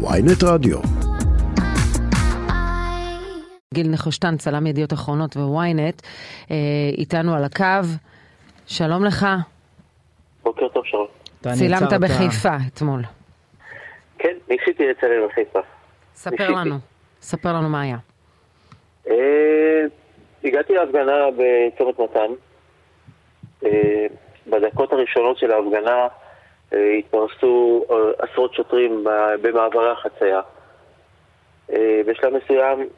ויינט רדיו. גיל נחושתן, צלם ידיעות אחרונות וויינט, אה, איתנו על הקו. שלום לך. בוקר טוב שרון. צילמת בחיפה אתמול. כן, ניסיתי לצלם בחיפה. ספר. לנו. ספר לנו מה היה. אה, הגעתי להפגנה בצומת מתן. אה, בדקות הראשונות של ההפגנה התפרסו אה, עשרות שוטרים במעברי החצייה. אה, בשלב מסוים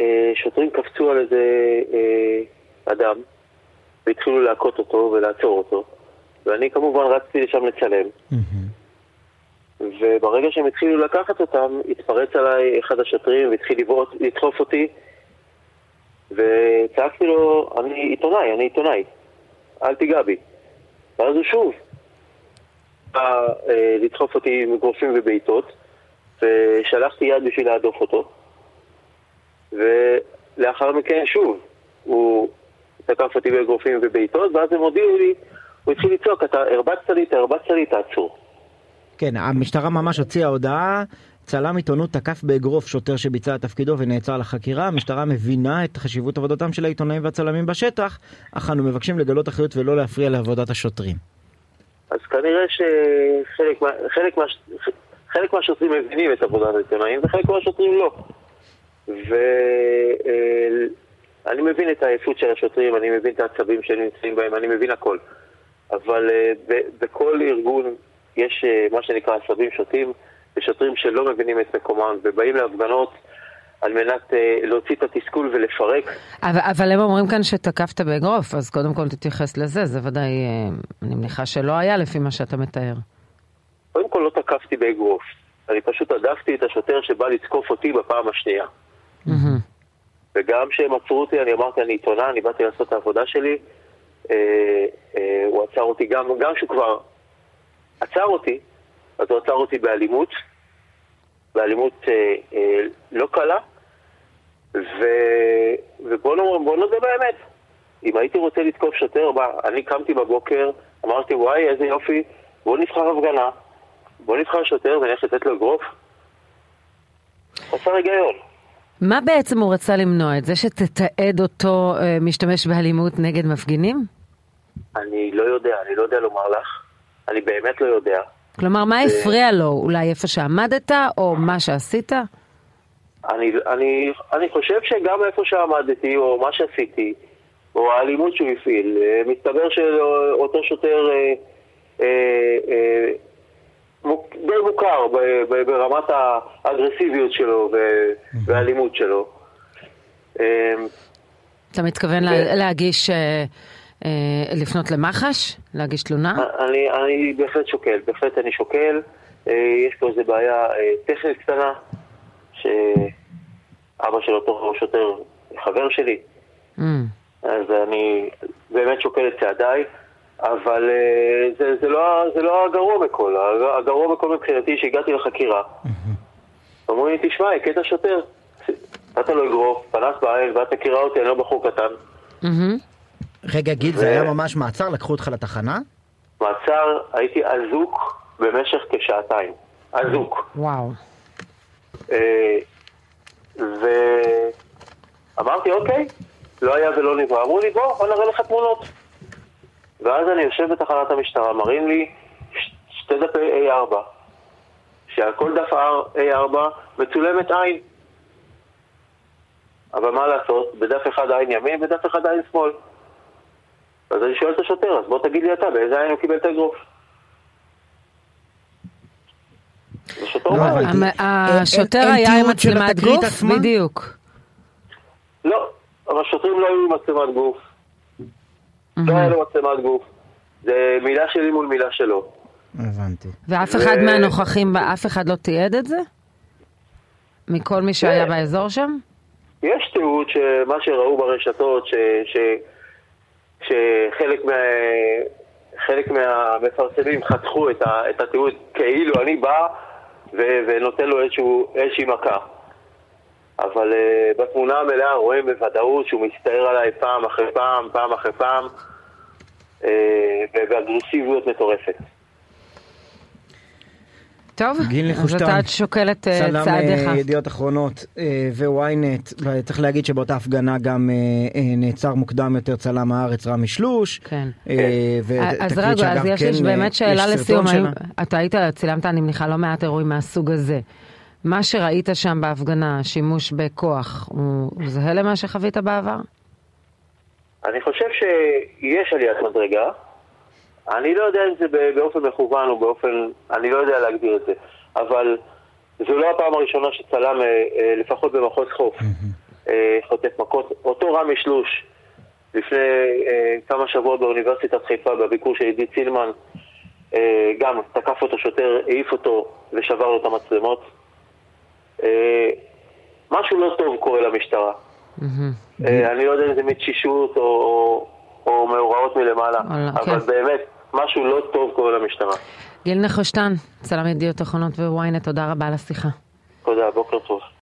אה, שוטרים קפצו על איזה אה, אדם והתחילו להכות אותו ולעצור אותו. ואני כמובן רצתי לשם לצלם. וברגע שהם התחילו לקחת אותם, התפרץ עליי אחד השוטרים והתחיל לבעוט, לדחוף אותי וצעקתי לו, אני עיתונאי, אני עיתונאי, אל תיגע בי. ואז הוא שוב אה, לדחוף אותי עם אגרופים ובעיטות ושלחתי יד בשביל להדוף אותו ולאחר מכן שוב הוא תקף אותי באגרופים ובעיטות ואז הם הודיעו לי, הוא התחיל לצעוק, אתה הרבצת לי, אתה הרבצת לי, תעצור. כן, המשטרה ממש הוציאה הודעה, צלם עיתונות תקף באגרוף שוטר שביצע את תפקידו ונעצר לחקירה. המשטרה מבינה את חשיבות עבודתם של העיתונאים והצלמים בשטח, אך אנו מבקשים לגלות אחריות ולא להפריע לעבודת השוטרים. אז כנראה שחלק מה, חלק מה, מהשוטרים מבינים את עבודת העיתונאים וחלק מהשוטרים לא. ואני מבין את העייפות של השוטרים, אני מבין את העצבים שהם נמצאים בהם, אני מבין הכל. אבל אה, בכל ארגון יש אה, מה שנקרא עשבים שוטים, ושוטרים שלא מבינים את מקומם ובאים להפגנות על מנת אה, להוציא את התסכול ולפרק. אבל, אבל הם אומרים כאן שתקפת באגרוף, אז קודם כל תתייחס לזה, זה ודאי, אה, אני מניחה שלא היה לפי מה שאתה מתאר. קודם כל לא תקפתי באגרוף, אני פשוט הדפתי את השוטר שבא לתקוף אותי בפעם השנייה. מהמם. וגם כשהם עצרו אותי, אני אמרתי, אני עיתונאי, אני באתי לעשות את העבודה שלי. אה, אה, הוא עצר אותי, גם, גם כשהוא כבר עצר אותי, אז הוא עצר אותי באלימות, באלימות אה, אה, לא קלה, ו, ובוא נאמר- בוא נודה באמת, אם הייתי רוצה לתקוף שוטר, מה, אני קמתי בבוקר, אמרתי, וואי, איזה יופי, בוא נבחר הפגנה, בוא נבחר שוטר ונלך לתת לו אגרוף. חסר היגיון. מה בעצם הוא רצה למנוע? את זה שתתעד אותו אה, משתמש באלימות נגד מפגינים? אני לא יודע, אני לא יודע לומר לך. אני באמת לא יודע. כלומר, מה הפריע לו? אולי איפה שעמדת, או מה שעשית? אני, אני, אני חושב שגם איפה שעמדתי, או מה שעשיתי, או האלימות שהוא הפעיל, אה, מסתבר שאותו שוטר אה, אה, אה, די מוכר ב- ב- ברמת האגרסיביות שלו ו- והאלימות שלו. אה, אתה מתכוון כן. להגיש, אה, לפנות למח"ש? להגיש תלונה? אני, אני בהחלט שוקל, בהחלט אני שוקל. אה, יש פה איזו בעיה אה, טכנית קטנה, שאבא של אותו שוטר חבר שלי, Mm. אז אני באמת שוקל את צעדיי, אבל אה, זה, זה, לא, זה לא הגרוע בכל. הג- הגרוע בכל מבחינתי שהגעתי לחקירה. אמרו לי, תשמע, הכית שוטר. נתת לו אגרוף, פנס בעין, ואת מכירה אותי, אני לא בחור קטן. רגע, גיל, ו- זה היה ממש מעצר? לקחו אותך לתחנה? מעצר, הייתי אזוק במשך כשעתיים. אזוק. וואו. אה, ואמרתי, אוקיי, לא היה ולא נברא. אמרו לי, בוא, בוא נראה לך תמונות. ואז אני יושב בתחנת המשטרה, מראים לי ש- שתי דפי A4, שעל כל דף A4 מצולמת עין. אבל מה לעשות, בדף אחד עין ימין, בדף אחד עין שמאל. אז אני שואל את השוטר, אז בוא תגיד לי אתה, באיזה עין הוא קיבל את האגרוף? השוטר לא אין היה עם מצלמת גוף? בדיוק. לא, אבל השוטרים לא היו עם מצלמת גוף. לא היה לו מצלמת גוף. זה מילה שלי מול מילה שלו. הבנתי. ואף אחד מהנוכחים, אף אחד לא תיעד את זה? מכל מי שהיה. באזור שם? יש תיעוד שמה שראו ברשתות, שחלק מה, חלק מהמפרסמים חתכו את, ה, את התיעוד כאילו אני בא ו, ונותן לו איזשהו, איזושהי מכה. אבל uh, בתמונה המלאה רואים בוודאות שהוא מסתער עליי פעם אחרי פעם, פעם אחרי פעם, uh, ובאגרסיביות מטורפת. טוב, גיל אז נחושתן, אתה שוקל את אה, צלם צעדיך. אה, ידיעות אחרונות אה, וויינט, וצריך להגיד שבאותה הפגנה גם נעצר מוקדם יותר צלם הארץ רמי שלוש. כן. אז רגע, אז יש כן, לי אה, באמת שאלה לסיום. אתה היית, צילמת, אני מניחה, לא מעט אירועים מהסוג הזה. מה שראית שם בהפגנה, שימוש בכוח, הוא זהה למה שחווית בעבר? אני חושב שיש עליית מדרגה. אני לא יודע אם זה באופן מכוון או באופן... אני לא יודע להגדיר את זה. אבל זו לא הפעם הראשונה שצלם, אה, אה, לפחות במחוז חוף, אה, חוטף מכות. אותו רמי שלוש, לפני כמה שבועות באוניברסיטת חיפה, בביקור של עידית סילמן, גם תקף אותו שוטר, העיף אותו ושבר לו את המצלמות. משהו לא טוב קורה למשטרה. אני לא יודע אם זה מתשישות או, או, או מאורעות מלמעלה, אבל כן. באמת, משהו לא טוב קורה למשטרה. גיל נחושתן, צלם ידיעות אחרונות וויינט, תודה רבה על השיחה. תודה, בוקר טוב.